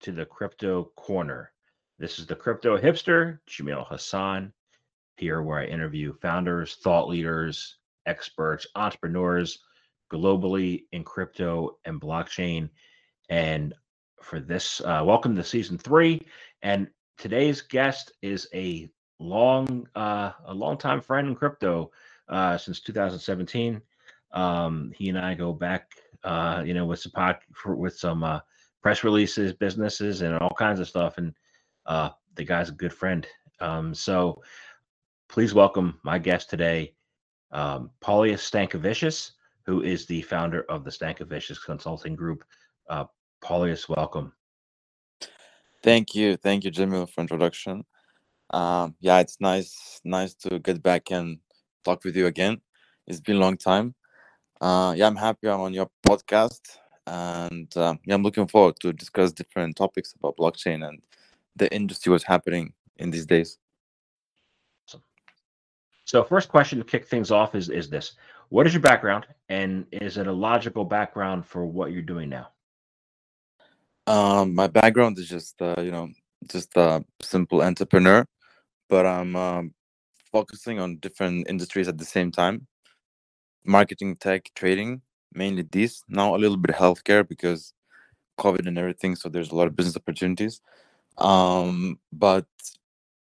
to the Crypto Corner. This is the crypto hipster, Jamil Hasan, here where I interview founders, thought leaders, experts, entrepreneurs globally in crypto and blockchain. And for this, uh, welcome to season three. And today's guest is a long, uh, a long time friend in crypto uh, since 2017. Um, he and I go back, uh, you know, with some pod, for, with some uh, press releases, businesses, and all kinds of stuff. And uh, the guy's a good friend. Um, so please welcome my guest today, um, Paulius Stankevicius, who is the founder of the Stankevicius Consulting Group. Uh, Paulius, welcome. Thank you, thank you, Jimmy, for introduction. Um, yeah, it's nice, nice to get back and talk with you again. It's been a long time. Uh, yeah, I'm happy I'm on your podcast and um, yeah, I'm looking forward to discuss different topics about blockchain and the industry what's happening in these days. So, first question to kick things off is is this: What is your background, and is it a logical background for what you're doing now? Um, my background is just uh, you know just a simple entrepreneur, but I'm um, focusing on different industries at the same time: marketing, tech, trading, mainly this now a little bit healthcare because covid and everything so there's a lot of business opportunities. Um but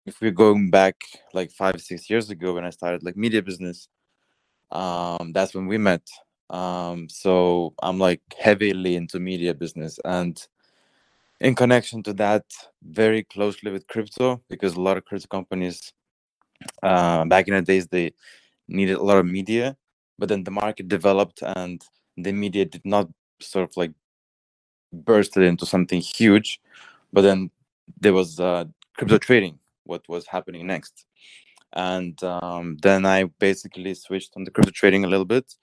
if we're going back like five six years ago when i started like media business um that's when we met. Um so i'm like heavily into media business and in connection to that very closely with crypto because a lot of crypto companies uh, back in the days they needed a lot of media but then the market developed and the media did not sort of like burst into something huge but then there was uh, crypto trading what was happening next. And um, then i basically switched on the crypto trading a little bit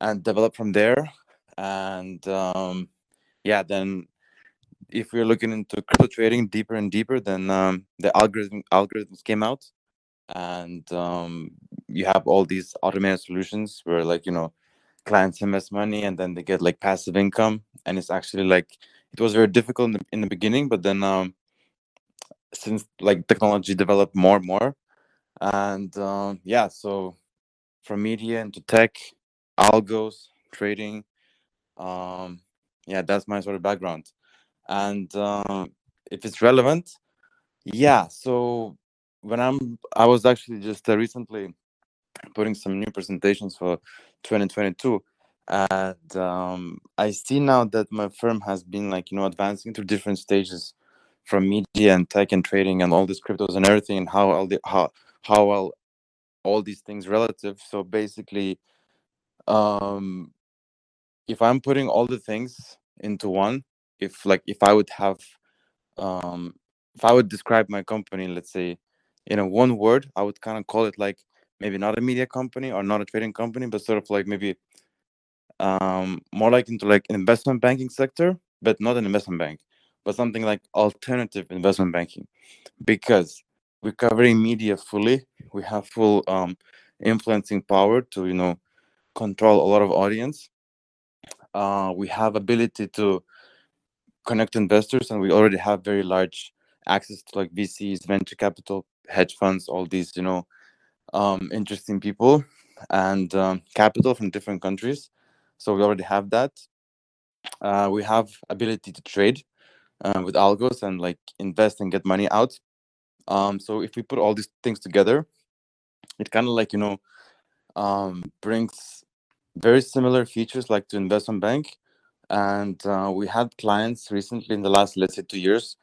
and developed from there. And um, yeah then if we're looking into crypto trading deeper and deeper then um, the algorithm algorithms came out and um, you have all these automated solutions where like you know clients invest money and then they get like passive income and it's actually like it was very difficult in the, in the beginning but then um since like technology developed more and more and um yeah so from media into tech algos trading um yeah that's my sort of background. And um if it's relevant yeah so when i'm i was actually just uh, recently putting some new presentations for 2022 and um, i see now that my firm has been like you know advancing through different stages from media and tech and trading and all these cryptos and everything and how all the how how well all these things relative. So basically um if i'm putting all the things into one if like if i would have um if i would describe my company let's say in a one word i would kind of call it like maybe not a media company or not a trading company, but sort of like maybe um, more like into like investment banking sector, but not an investment bank, but something like alternative investment banking, because we're covering media fully. We have full um, influencing power to you know control a lot of audience. Uh, we have ability to connect investors, and we already have very large access to like VCs, venture capital, hedge funds, all these you know um, interesting people and um, capital from different countries. So we already have that. Uh, we have ability to trade uh, with algos and like invest and get money out. Um, so if we put all these things together, it kind of like you know um, brings very similar features like to investment bank. And uh, we had clients recently in the last let's say two years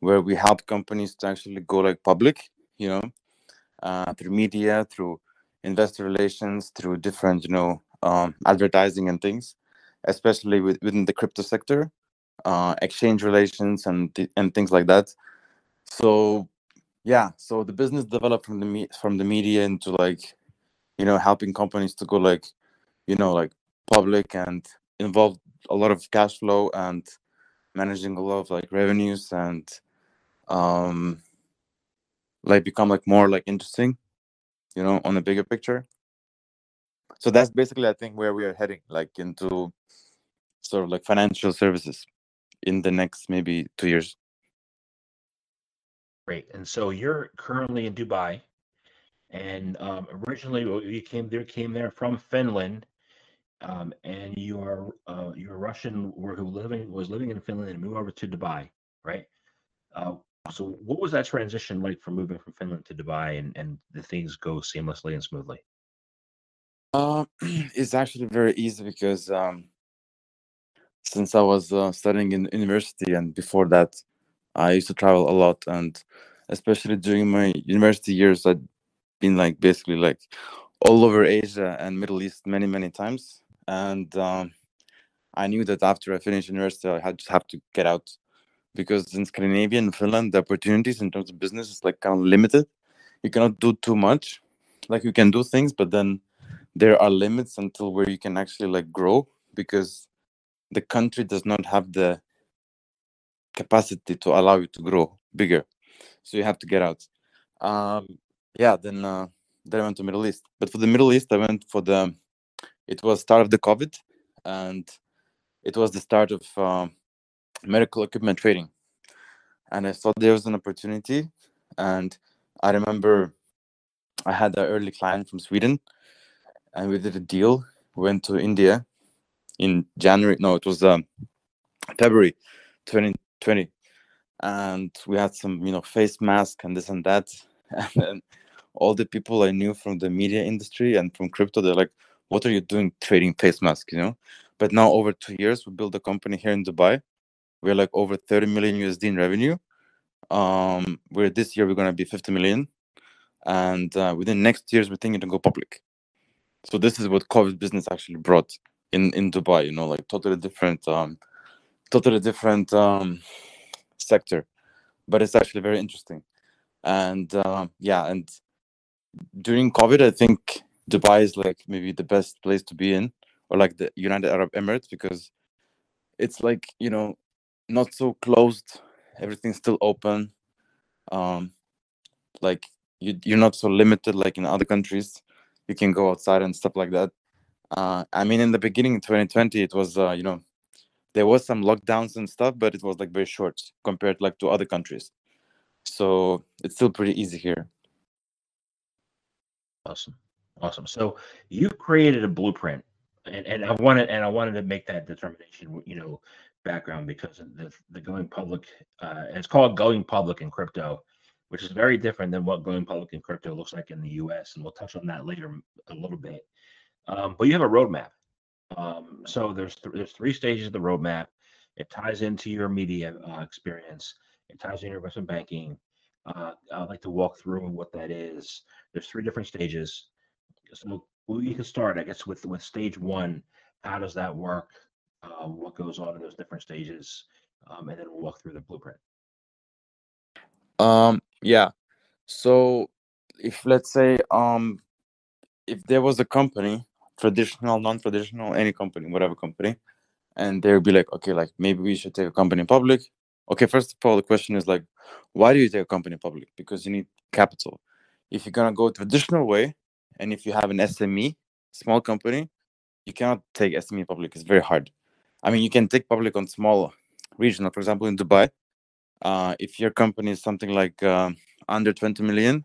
where we help companies to actually go like public, you know, uh, through media, through investor relations, through different, you know, um, advertising and things, especially with, within the crypto sector. uh, exchange relations and and things like that. So yeah, so the business developed from the me- from the media into like you know helping companies to go like you know like public and involve a lot of cash flow and managing a lot of like revenues and um like become like more like interesting you know on a bigger picture so that's basically i think where we are heading like into sort of like financial services in the next maybe two years Great. And so you're currently in Dubai, and um, originally you came there came there from Finland, um, and you are uh, you're a Russian who living was living in Finland and moved over to Dubai, right? Uh, so what was that transition like from moving from Finland to Dubai, and and the things go seamlessly and smoothly? uh, it's actually very easy because um since i was uh, studying in university and before that i used to travel a lot and especially during my university years i'd been like basically like all over asia and middle east many many times and um, i knew that after i finished university i had just have to get out because in scandinavia and finland the opportunities in terms of business is like kind of limited. You cannot do too much. Like you can do things but then there are limits until where you can actually like grow because the country does not have the capacity to allow you to grow bigger. So you have to get out. Um yeah then uh then i went to middle east. But for the middle east i went for the it was start of the covid and it was the start of um, medical equipment trading. And i thought there was an opportunity. And i remember i had an early client from sweden and we did a deal. Went to india in january no it was um february 2020 and we had some you know face mask and this and that. And then all the people i knew from the media industry and from crypto they're like what are you doing trading face mask? You know? But now over two years we built a company here in dubai we're like over 30 million usd in revenue. Um where this year we're to be 50 million. And uh, within next years we're thinking to go public. So this is what covid business actually brought in in dubai you know like totally different um totally different um sector. But it's actually very interesting. And um yeah and during covid i think dubai is like maybe the best place to be in or like the united arab emirates because it's like you know not so closed. Everything's still open. Um like you, you're not so limited like in other countries. You can go outside and stuff like that. Uh i mean in the beginning in 2020 it was uh you know there was some lockdowns and stuff but it was like very short compared like to other countries. So it's still pretty easy here. Awesome. Awesome. So you created a blueprint and, and I wanted and I wanted to make that determination, you know, background because the the going public uh it's called going public in crypto, which is very different than what going public in crypto looks like in the US. And we'll touch on that later a little bit. Um, but you have a roadmap. Um, so there's th- there's three stages of the roadmap. It ties into your media uh, experience. It ties into your investment banking. Uh, I'd like to walk through what that is. There's three different stages. So we can start, I guess, with with stage one. How does that work? Uh, what goes on in those different stages? Um, and then we'll walk through the blueprint. um yeah. So if let's say um if there was a company traditional non-traditional any company whatever company and they would be like okay like maybe we should take a company public. Okay first of all the question is like why do you take a company public? Because you need capital. If you're gonna go traditional way and if you have an sme small company you cannot take sme public. It's very hard i mean you can take public on small regional for example in dubai uh, if your company is something like um under 20 million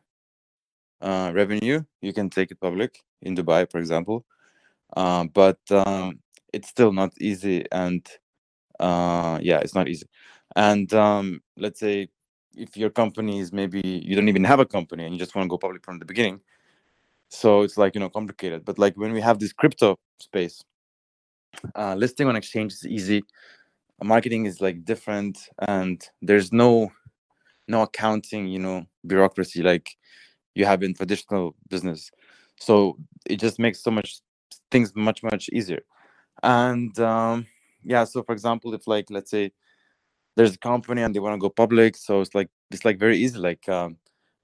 uh, revenue you can take it public in dubai for example. Uh, but um, it's still not easy and uh, yeah it's not easy. And um, let's say if your company is maybe you don't even have a company and you just want to go public from the beginning so it's like you know complicated. But like when we have this crypto space uh, listing on exchange is easy. Marketing is like different and there's no no accounting you know bureaucracy like you have in traditional business. So it just makes so much things much much easier. And um yeah so for example if like let's say there's a company and they want to go public so it's like it's like very easy like um,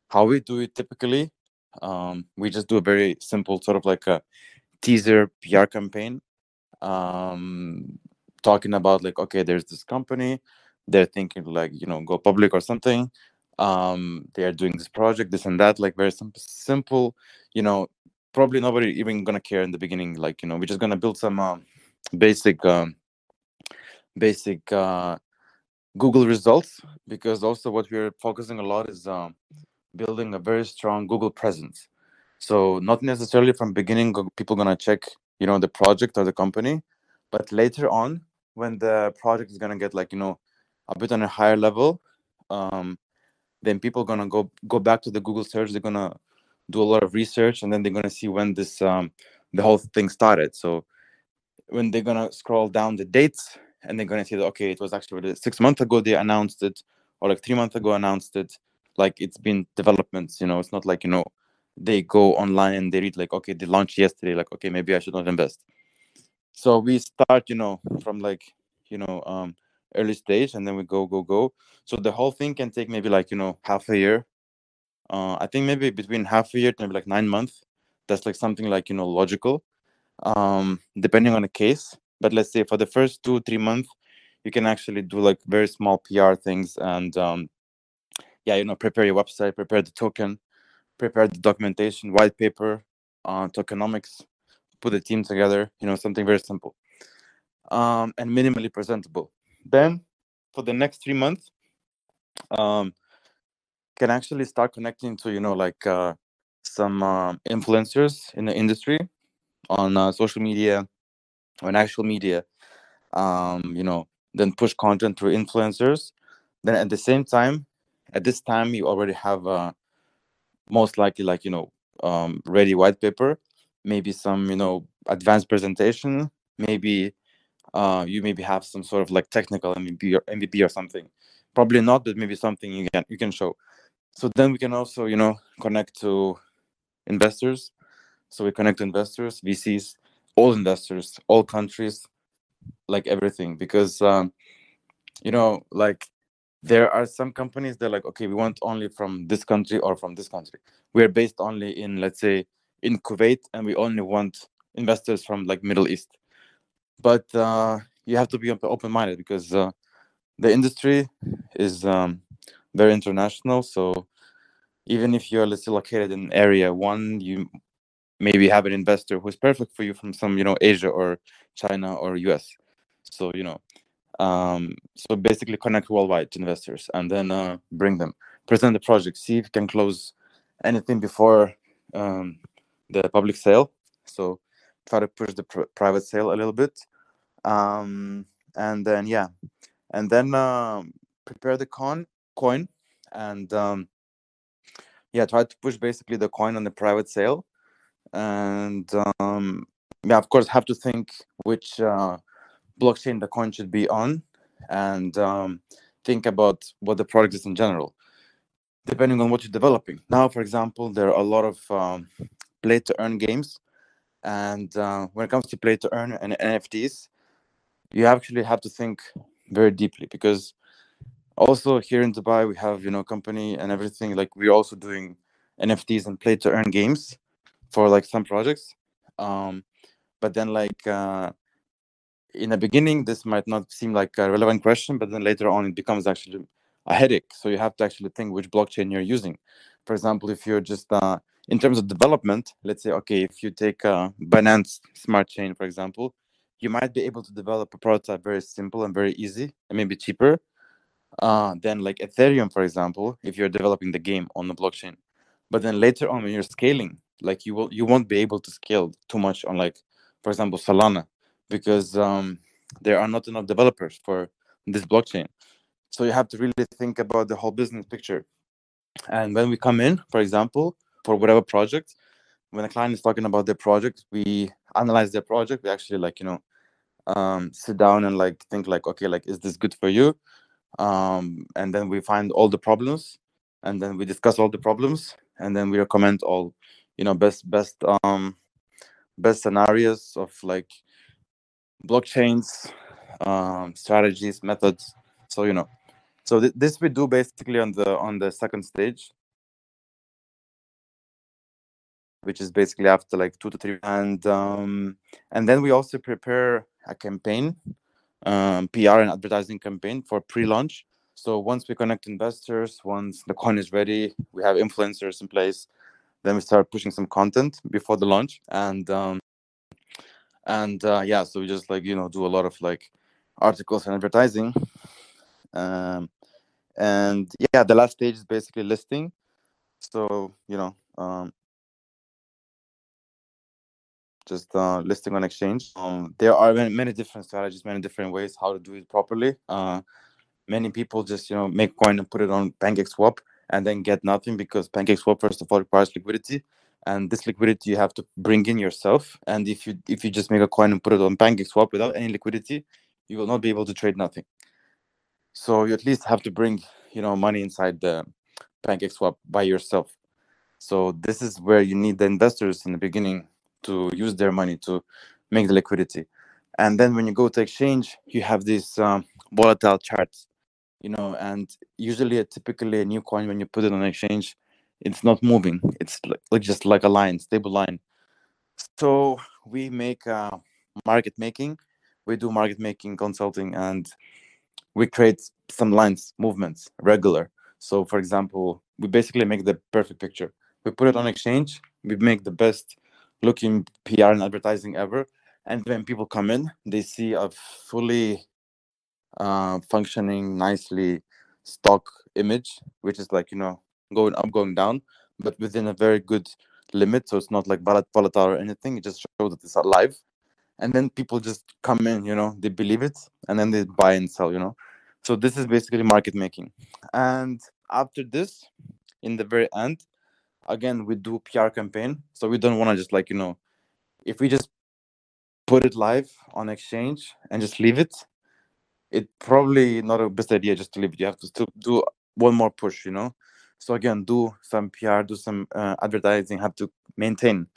how we do it typically um, we just do a very simple sort of like a teaser pr campaign um, talking about like okay there's this company they're thinking like you know go public or something um, they are doing this project this and that like very simple you know probably nobody even gonna care in the beginning like you know we're just gonna build some uh, basic um, basic uh, google results because also what we're focusing a lot is um, building a very strong google presence. So not necessarily from beginning people gonna check you know the project or the company. But later on when the project is gonna get like you know a bit on a higher level um, then people are gonna go go back to the google search. They're gonna do a lot of research and then they're gonna see when this um, the whole thing started. So when they're gonna scroll down the dates and they're gonna see that okay it was actually six months ago they announced it or like three months ago announced it. Like it's been developments you know? It's not like you know they go online and they read like okay they launched yesterday like okay maybe i should not invest. So we start you know from like you know um early stage and then we go go go. So the whole thing can take maybe like you know half a year. Uh, i think maybe between half a year to maybe like nine months. That's like something like you know logical um depending on the case. But let's say for the first two three months you can actually do like very small pr things and um yeah you know prepare your website prepare the token prepare the documentation white paper uh tokenomics put the team together you know something very simple um and minimally presentable. Then for the next three months um, can actually start connecting to you know like uh, some uh, influencers in the industry on uh, social media on actual media um, you know then push content through influencers. Then at the same time at this time you already have uh, most likely like you know um, ready white paper maybe some you know advanced presentation maybe uh, you maybe have some sort of like technical MVP or MVP or something. Probably not, but maybe something you can you can show. So then we can also you know connect to investors. So we connect to investors, VCs, all investors, all countries, like everything, because um, you know like there are some companies they're like okay we want only from this country or from this country we're based only in let's say in kuwait and we only want investors from like middle east but uh, you have to be open minded because uh, the industry is um, very international. So even if you're let's say located in area one, you maybe have an investor who's perfect for you from some you know Asia or China or US. So you know, um, so basically connect worldwide to investors and then uh, bring them, present the project, see if you can close anything before um, the public sale. So try to push the pr- private sale a little bit. Um, and then yeah. And then um, prepare the con coin and um, yeah try to push basically the coin on the private sale. And um, yeah of course have to think which uh, blockchain the coin should be on and um, think about what the product is in general depending on what you're developing. Now for example there are a lot of um, play to earn games and uh, when it comes to play to earn and nfts you actually have to think very deeply because also here in Dubai we have you know company and everything like we're also doing NFTs and play to earn games for like some projects um but then like uh in the beginning this might not seem like a relevant question but then later on it becomes actually a headache. So you have to actually think which blockchain you're using. For example if you're just uh in terms of development let's say okay if you take uh binance smart chain for example you might be able to develop a prototype very simple and very easy and maybe cheaper uh, than like ethereum for example if you're developing the game on the blockchain. But then later on when you're scaling like you will you won't be able to scale too much on like for example solana because um, there are not enough developers for this blockchain. So you have to really think about the whole business picture. And when we come in for example for whatever project when a client is talking about their project we analyze their project. We actually like you know um, sit down and like think like okay like is this good for you? Um, and then we find all the problems and then we discuss all the problems and then we recommend all you know best best um best scenarios of like blockchains um strategies methods so you know So th- this we do basically on the on the second stage, which is basically after like two to three, and um, and then we also prepare a campaign, um, PR and advertising campaign for pre-launch. So once we connect investors, once the coin is ready, we have influencers in place. Then we start pushing some content before the launch, and um, and uh, yeah, so we just like you know do a lot of like articles and advertising. Um, and yeah, the last stage is basically listing. So you know, um, just uh, listing on exchange. Um, there are many, many different strategies, many different ways how to do it properly. Uh, many people just you know make coin and put it on PancakeSwap and then get nothing because PancakeSwap first of all requires liquidity, and this liquidity you have to bring in yourself. And if you if you just make a coin and put it on PancakeSwap without any liquidity, you will not be able to trade nothing. So you at least have to bring you know money inside the PancakeSwap by yourself. So this is where you need the investors in the beginning to use their money to make the liquidity. And then when you go to exchange, you have these um, volatile charts, you know, and usually, typically, a new coin when you put it on exchange, it's not moving. It's like, just like a line, stable line. So we make uh, market making. We do market making consulting, and we create some lines, movements, regular. So, for example, we basically make the perfect picture. We put it on exchange. We make the best looking PR and advertising ever. And when people come in, they see a fully uh, functioning, nicely stock image, which is like, you know, going up, going down, but within a very good limit. So it's not like volatile or anything. It just shows that it's alive. And then people just come in, you know, they believe it and then they buy and sell, you know. So this is basically market making. And after this, in the very end, again we do pr campaign so we don't want to just like you know if we just put it live on exchange and just leave it it probably not a best idea just to leave it you have to still do one more push you know so again do some pr do some uh, advertising have to maintain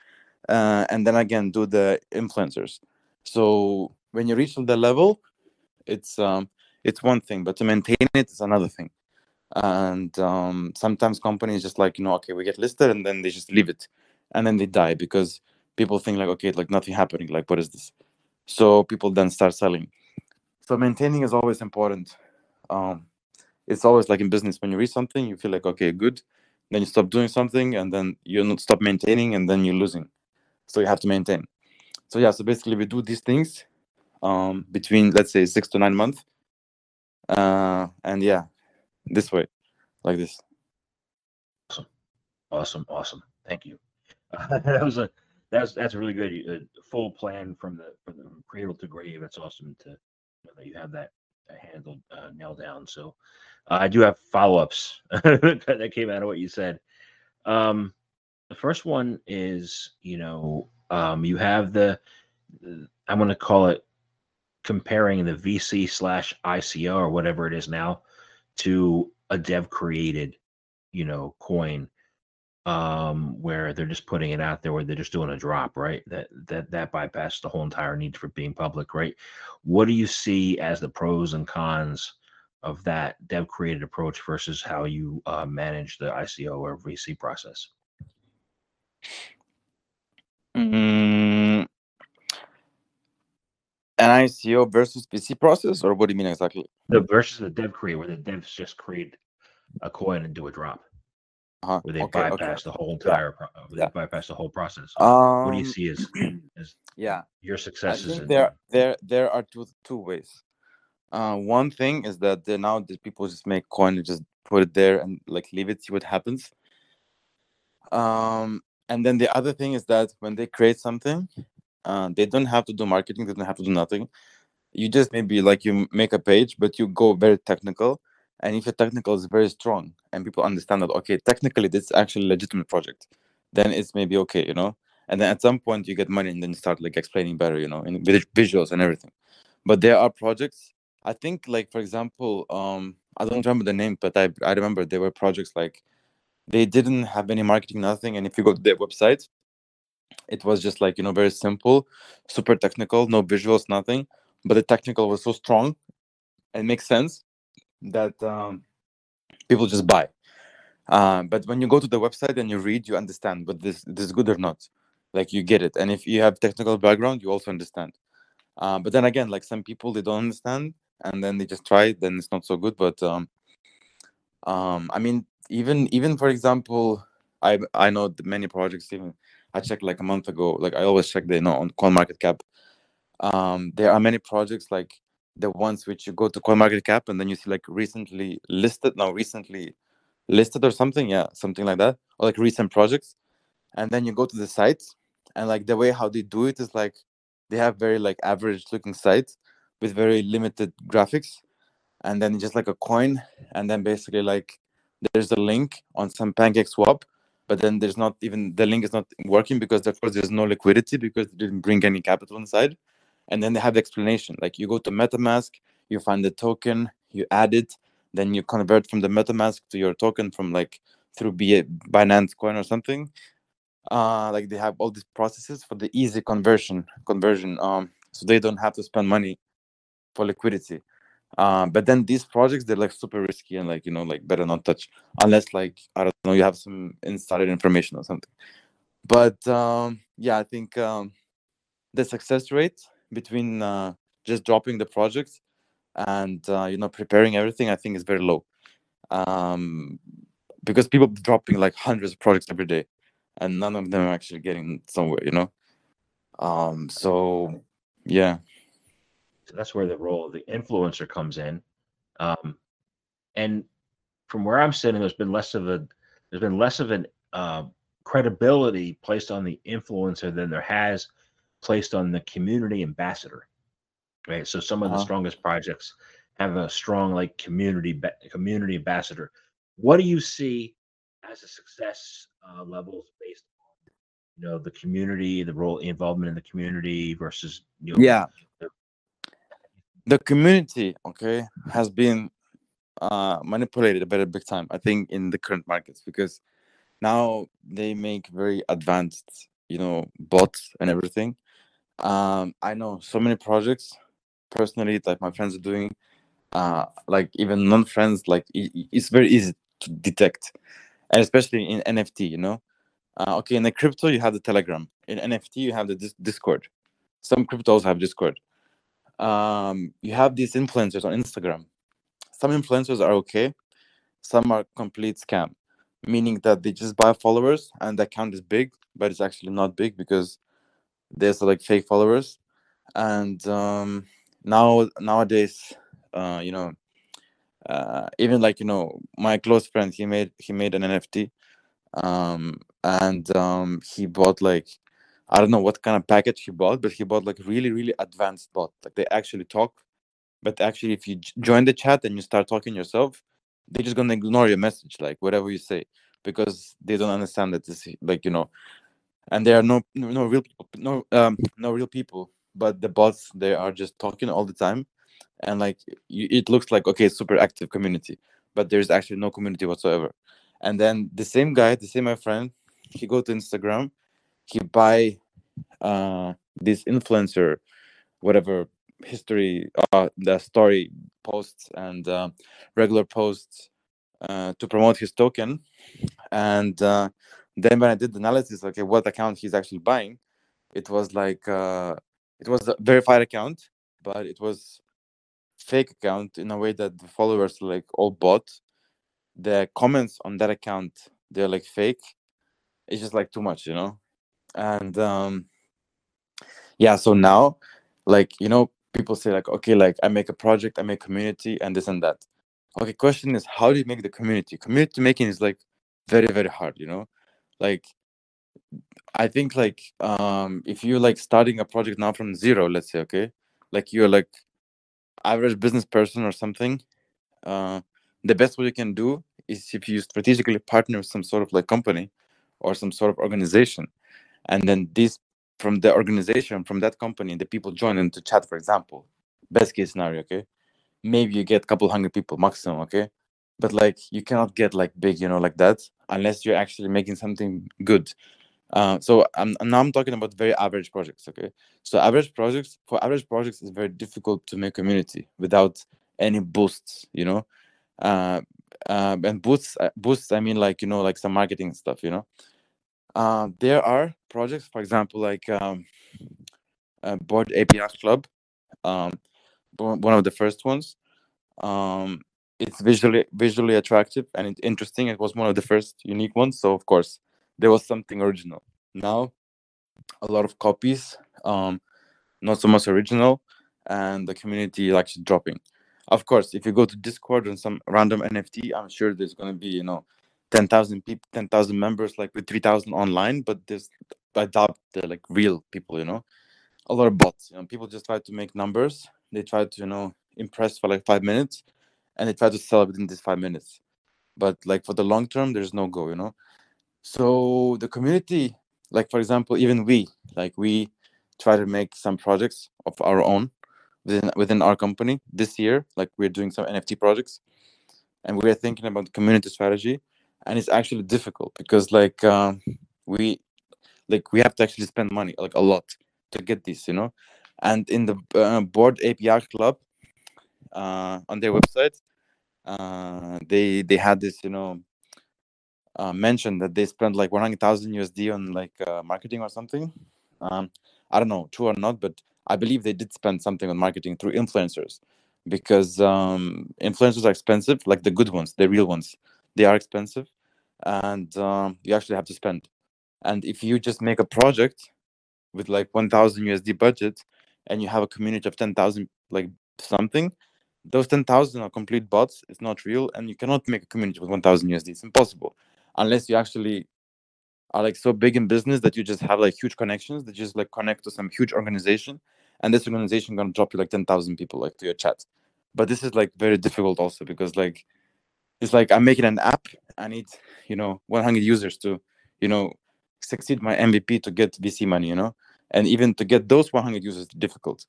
uh, and then again do the influencers. So when you reach the level it's um it's one thing but to maintain it is another thing. And um, sometimes companies just like you know okay we get listed and then they just leave it and then they die because people think like okay like nothing happening like what is this? So people then start selling. So maintaining is always important um, it's always like in business when you read something you feel like okay good then you stop doing something and then you not stop maintaining and then you're losing so you have to maintain so yeah so basically we do these things um, between let's say six to nine months uh, and yeah this way, like this. Awesome, awesome, awesome. Thank you. Uh, that was a that's that's a really good. A full plan from the from the cradle to grave. It's awesome to you know, that you have that handled uh, nailed down. So uh, I do have follow ups that came out of what you said. Um, the first one is you know um, you have the I'm going to call it comparing the VC slash ICO or whatever it is now to a dev created, you know, coin um where they're just putting it out there where they're just doing a drop right? That that that bypasses the whole entire need for being public right? What do you see as the pros and cons of that dev created approach versus how you uh, manage the ico or vc process? Mm, an ICO versus VC process, or what do you mean exactly? The versus the dev create, where the devs just create a coin and do a drop, uh-huh. where they okay, bypass okay. the whole entire, pro- yeah. they bypass the whole process. Um, what do you see as, as yeah your successes? in there there there are two two ways. Uh, one thing is that now the people just make coin and just put it there and like leave it, see what happens. Um, and then the other thing is that when they create something, uh, they don't have to do marketing. They don't have to do nothing. You just maybe like you make a page, but you go very technical. And if your technical is very strong and people understand that, okay, technically this is actually a legitimate project, then it's maybe okay, you know. And then at some point you get money and then you start like explaining better, you know, in visuals and everything. But there are projects. I think like for example, um, I don't remember the name, but I I remember there were projects like they didn't have any marketing, nothing. And if you go to their website, it was just like you know very simple super technical no visuals nothing but the technical was so strong and makes sense that um, people just buy. Uh, but when you go to the website and you read, you understand whether this this is good or not. Like you get it, and if you have technical background, you also understand. Uh, but then again, like some people they don't understand, and then they just try it, then it's not so good. But um, um, I mean, even even for example, I I know many projects. Even I checked like a month ago. Like I always check the you know on CoinMarketCap. Um, there are many projects like the ones which you go to CoinMarketCap and then you see like recently listed, now recently listed or something, yeah, something like that, or like recent projects, and then you go to the sites and like the way how they do it is like they have very like average looking sites with very limited graphics and then just like a coin and then basically like there's a link on some pancake swap but then there's not even the link is not working because of course there's no liquidity because they didn't bring any capital inside and then they have the explanation. Like you go to metamask you find the token you add it then you convert from the metamask to your token from like through it binance coin or something. Uh like they have all these processes for the easy conversion conversion um so they don't have to spend money for liquidity. Um but then these projects they're like super risky and like you know like better not touch unless like i don't know you have some insider information or something. But um yeah i think um the success rate between uh, just dropping the project and uh, you know preparing everything i think is very low. Um because people dropping like hundreds of projects every day and none of them are actually getting somewhere you know? Um so yeah. So that's where the role of the influencer comes in. Um, and from where I'm sitting, there's been less of a there's been less of an uh, credibility placed on the influencer than there has placed on the community ambassador. Right. So some of the uh-huh. strongest projects have a strong like community community ambassador. What do you see as a success uh, levels based on you know the community, the role involvement in the community versus you know yeah the community okay has been uh manipulated a very big time i think in the current markets because now they make very advanced you know bots and everything um i know so many projects personally like my friends are doing uh like even non-friends like i- i- it's very easy to detect and especially in nft you know? Uh, okay in the crypto you have the telegram. In nft you have the dis- discord. Some cryptos have discord. Um you have these influencers on instagram. Some influencers are okay some are complete scam meaning that they just buy followers and the account is big but it's actually not big because there's like fake followers. And um now nowadays uh you know uh even like you know my close friend he made he made an nft um and um he bought like i don't know what kind of package he bought but he bought like really really advanced bot. Like they actually talk but actually if you join the chat and you start talking yourself they're just gonna ignore your message like whatever you say because they don't understand that this like you know and there are no no real people no um no real people but the bots they are just talking all the time and like you, it looks like okay super active community but there's actually no community whatsoever. And then the same guy the same my friend he go to instagram he buy uh this influencer whatever history uh the story posts and uh, regular posts uh, to promote his token and uh, then when i did the analysis okay what account he's actually buying it was like uh, it was a verified account but it was fake account in a way that the followers like all bought. The comments on that account they're like fake. It's just like too much you know? And um yeah so now like you know people say like okay like i make a project i make community and this and that. Okay question is how do you make the community? Community making is like very very hard you know like i think like um if you're like starting a project now from zero let's say okay like you're like average business person or something uh the best what you can do is if you strategically partner with some sort of like company or some sort of organization. And then this from the organization from that company the people join into chat for example. Best case scenario okay maybe you get a couple hundred people maximum okay but like you cannot get like big you know like that unless you're actually making something good. Uh, so I'm, now i'm talking about very average projects okay? So average projects for average projects it's very difficult to make community without any boosts you know? Uh, uh, and boosts uh, boosts i mean like you know like some marketing stuff you know? Uh, there are projects for example like um, uh, Bored Ape Club um, one of the first ones. Um, it's visually visually attractive and it's interesting. It was one of the first unique ones so of course there was something original. Now a lot of copies um, not so much original and the community actually dropping. Of course if you go to discord and some random nft i'm sure there's going to be you know 10,000 people 10,000 members like with 3,000 online but there's i doubt they're like real people you know? A lot of bots you know people just try to make numbers. They try to you know impress for like five minutes and they try to sell it within these five minutes. But like for the long term there's no go you know? So the community like for example even we like we try to make some projects of our own within within our company. This year like we're doing some nft projects and we're thinking about community strategy and it's actually difficult because like um, we like we have to actually spend money like a lot to get this you know? And in the uh, Bored Ape Club uh, on their website uh, they they had this you know uh, mentioned that they spent like 100000 usd on like uh, marketing or something um, i don't know true or not but I believe they did spend something on marketing through influencers because um, influencers are expensive, like the good ones, the real ones. They are expensive, and um, you actually have to spend. And if you just make a project with like 1,000 USD budget, and you have a community of 10,000, like something, those 10,000 are complete bots. It's not real, and you cannot make a community with 1,000 USD. It's impossible, unless you actually are like so big in business that you just have like huge connections that just like connect to some huge organization and this organization gonna drop you like 10,000 people like to your chat but this is like very difficult also because like it's like i'm making an app i need you know 100 users to you know succeed my mvp to get vc money you know and even to get those 100 users difficult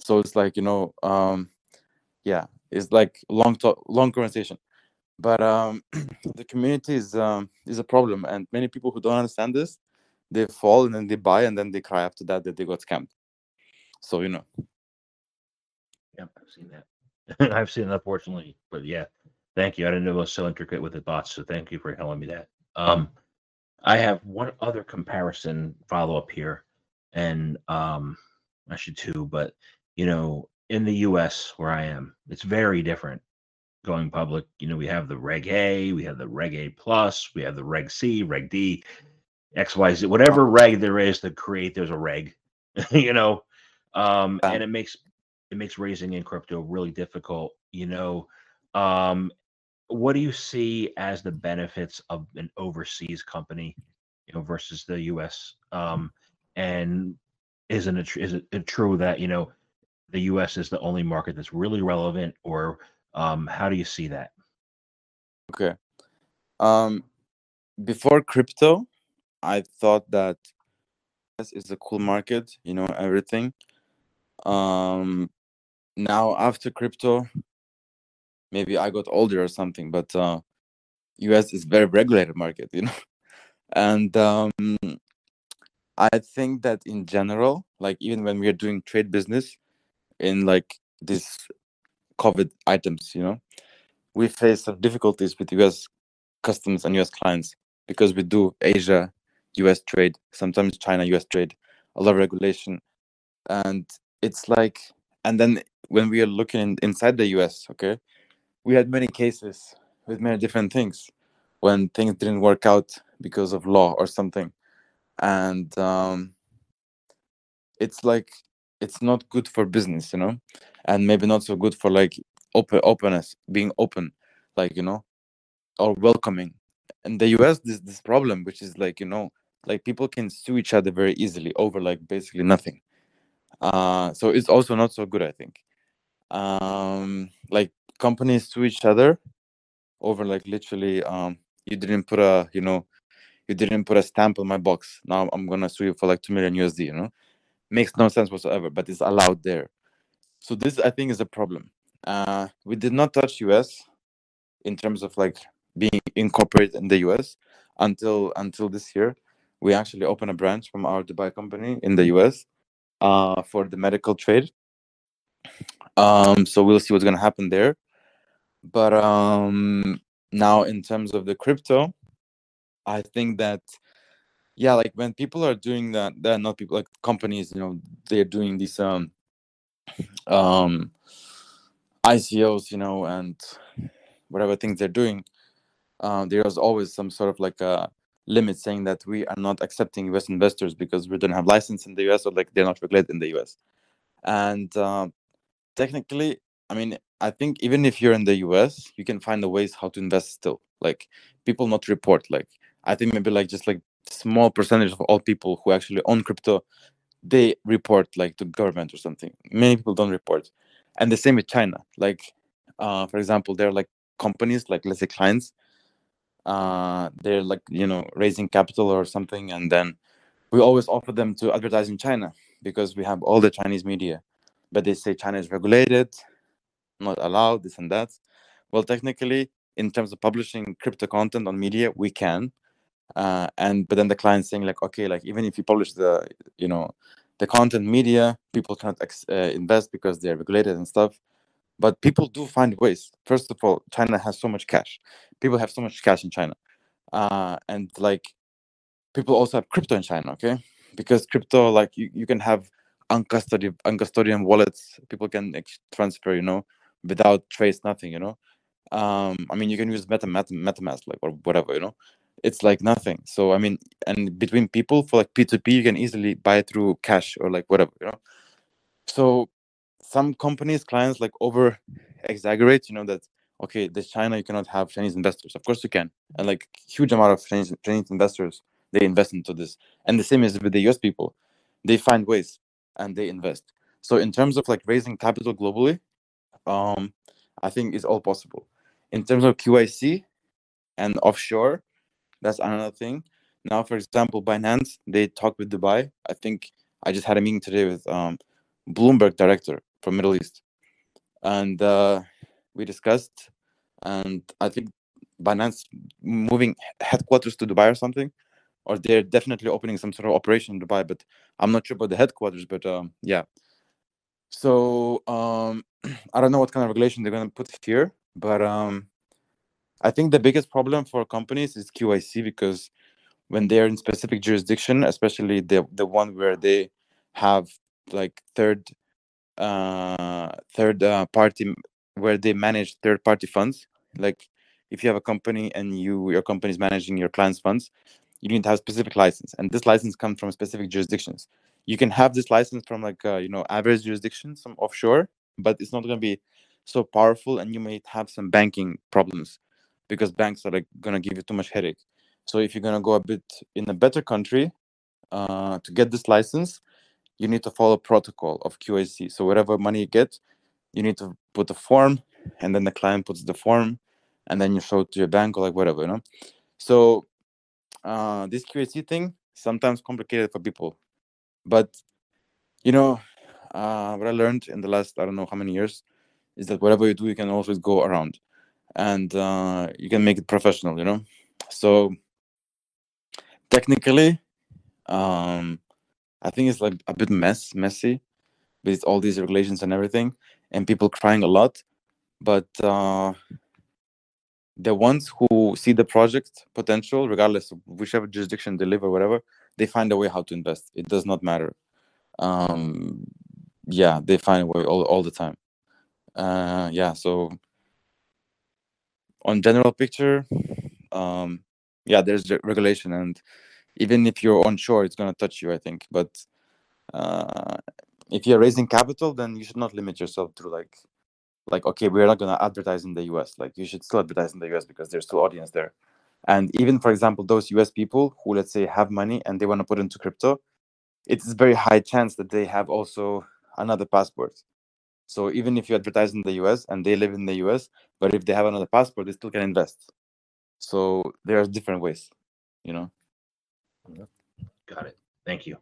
so it's like you know um yeah it's like long to- long conversation. But um, the community is um, is a problem and many people who don't understand this they fall and then they buy and then they cry after that that they got scammed. So you know. Yep i've seen that. I've seen it unfortunately but yeah. Thank you. I didn't know it was so intricate with the bots so thank you for telling me that. Um i have one other comparison follow up here and um actually two but you know in the us where i am it's very different going public. You know, we have the Reg A, we have the Reg A plus, we have the Reg C, Reg D, X, Y, Z, whatever reg there is to create, there's a reg. you know, um, and it makes it makes raising in crypto really difficult. You know, um, what do you see as the benefits of an overseas company, you know, versus the U.S. Um, and isn't it is it true that you know the U.S. is the only market that's really relevant, or um, how do you see that? Okay. Um, before crypto, I thought that this is a cool market, you know, everything. Um, now after crypto, maybe I got older or something, but uh, US is very regulated market, you know, and um, I think that in general, like even when we are doing trade business in like this COVID items, you know, we face some difficulties with US customers and US clients because we do Asia, US trade, sometimes China, US trade, a lot of regulation. And it's like, and then when we are looking inside the US, okay, we had many cases with many different things when things didn't work out because of law or something. And um, it's like it's not good for business you know? And maybe not so good for like open openness being open like you know or welcoming. In the us this this problem which is like you know like people can sue each other very easily over like basically nothing. Uh so it's also not so good i think. Um like companies sue each other over like literally um you didn't put a you know you didn't put a stamp on my box. Now i'm gonna sue you for like 2 million usd you know makes no sense whatsoever, but it's allowed there. So this, I think, is a problem. Uh, we did not touch US in terms of like being incorporated in the US until until this year. We actually opened a branch from our Dubai company in the US uh, for the medical trade. Um, so we'll see what's gonna happen there. but um now in terms of the crypto i think that yeah like when people are doing that they're not people like companies you know they're doing these um um icos you know and whatever things they're doing uh, there's always some sort of like a limit saying that we are not accepting us investors because we don't have license in the us or like they're not regulated in the us and uh, technically i mean i think even if you're in the us you can find the ways how to invest still like people not report like i think maybe like just like small percentage of all people who actually own crypto they report like to government or something. Many people don't report. And the same with china. Like uh, for example there are like companies like let's say clients uh, they're like you know raising capital or something and then we always offer them to advertise in china because we have all the chinese media. But they say china is regulated not allowed this and that. Well technically in terms of publishing crypto content on media we can uh, and but then the client saying like okay like even if you publish the you know the content media people cannot uh, invest because they're regulated and stuff. But people do find ways. First of all china has so much cash. People have so much cash in china. Uh, and like people also have crypto in china okay? Because crypto like you, you can have uncustodied uncustodian wallets. People can transfer you know without trace nothing you know? Um i mean you can use meta, MetaMask, metamask like or whatever you know it's like nothing. So i mean and between people for like p2p you can easily buy through cash or like whatever you know? So some companies clients like over exaggerate you know that okay this china you cannot have chinese investors. Of course you can. And like huge amount of chinese, chinese investors they invest into this. And the same is with the us people. They find ways and they invest. So in terms of like raising capital globally um i think it's all possible. In terms of KYC and offshore that's another thing. Now for example binance they talk with dubai. I think i just had a meeting today with um bloomberg director from middle east. And uh, we discussed and i think binance moving headquarters to dubai or something or they're definitely opening some sort of operation in dubai but i'm not sure about the headquarters but um, yeah. So um, i don't know what kind of regulation they're going to put here but um, i think the biggest problem for companies is KYC because when they're in specific jurisdiction especially the the one where they have like third uh third uh, party where they manage third party funds like if you have a company and you your company is managing your clients funds you need to have specific license and this license comes from specific jurisdictions. You can have this license from like uh, you know average jurisdictions some offshore but it's not going to be so powerful and you may have some banking problems because banks are like to give you too much headache so if you're to go a bit in a better country uh, to get this license you need to follow protocol of KYC. So whatever money you get, you need to put a form, and then the client puts the form, and then you show it to your bank or like whatever, you know. So uh, this KYC thing sometimes complicated for people, but you know uh, what I learned in the last I don't know how many years is that whatever you do, you can always go around, and uh, you can make it professional, you know. So technically, um, I think it's like a bit mess, messy, with all these regulations and everything, and people crying a lot. But uh, the ones who see the project potential, regardless of whichever jurisdiction they live or whatever, they find a way how to invest. It does not matter. Um, yeah, they find a way all, all the time. Uh, yeah, so on general picture, um, yeah, there's regulation and even if you're onshore, it's going to touch you, I think. But uh, if you're raising capital, then you should not limit yourself to like, like okay, we're not to advertise in the U.S. Like you should still advertise in the U.S. because there's still audience there. And even for example, those U.S. people who let's say have money and they want to put into crypto, it's very high chance that they have also another passport. So even if you advertise in the US and they live in the US, but if they have another passport, they still can invest. So there are different ways, you know. Got it. Thank you.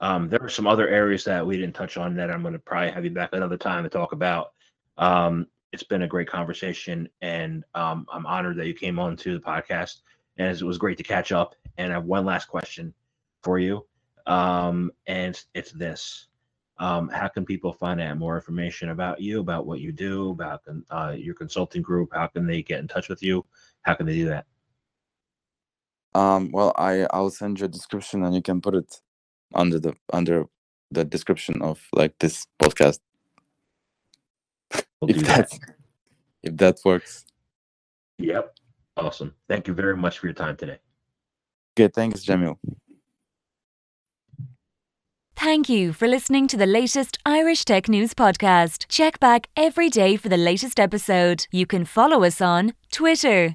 Um, there are some other areas that we didn't touch on that I'm going to probably have you back another time to talk about. Um, it's been a great conversation, and um, I'm honored that you came on to the podcast. And it was great to catch up. And I have one last question for you, um, and it's this: um, how can people find out more information about you, about what you do, about uh, your consulting group? How can they get in touch with you? How can they do that? Um, well, I I'll send you a description, and you can put it under the under the description of like this podcast. We'll if that that. if that works. Yep. Awesome. Thank you very much for your time today. Okay, thanks, Jamil. Thank you for listening to the latest Irish Tech News podcast. Check back every day for the latest episode. You can follow us on Twitter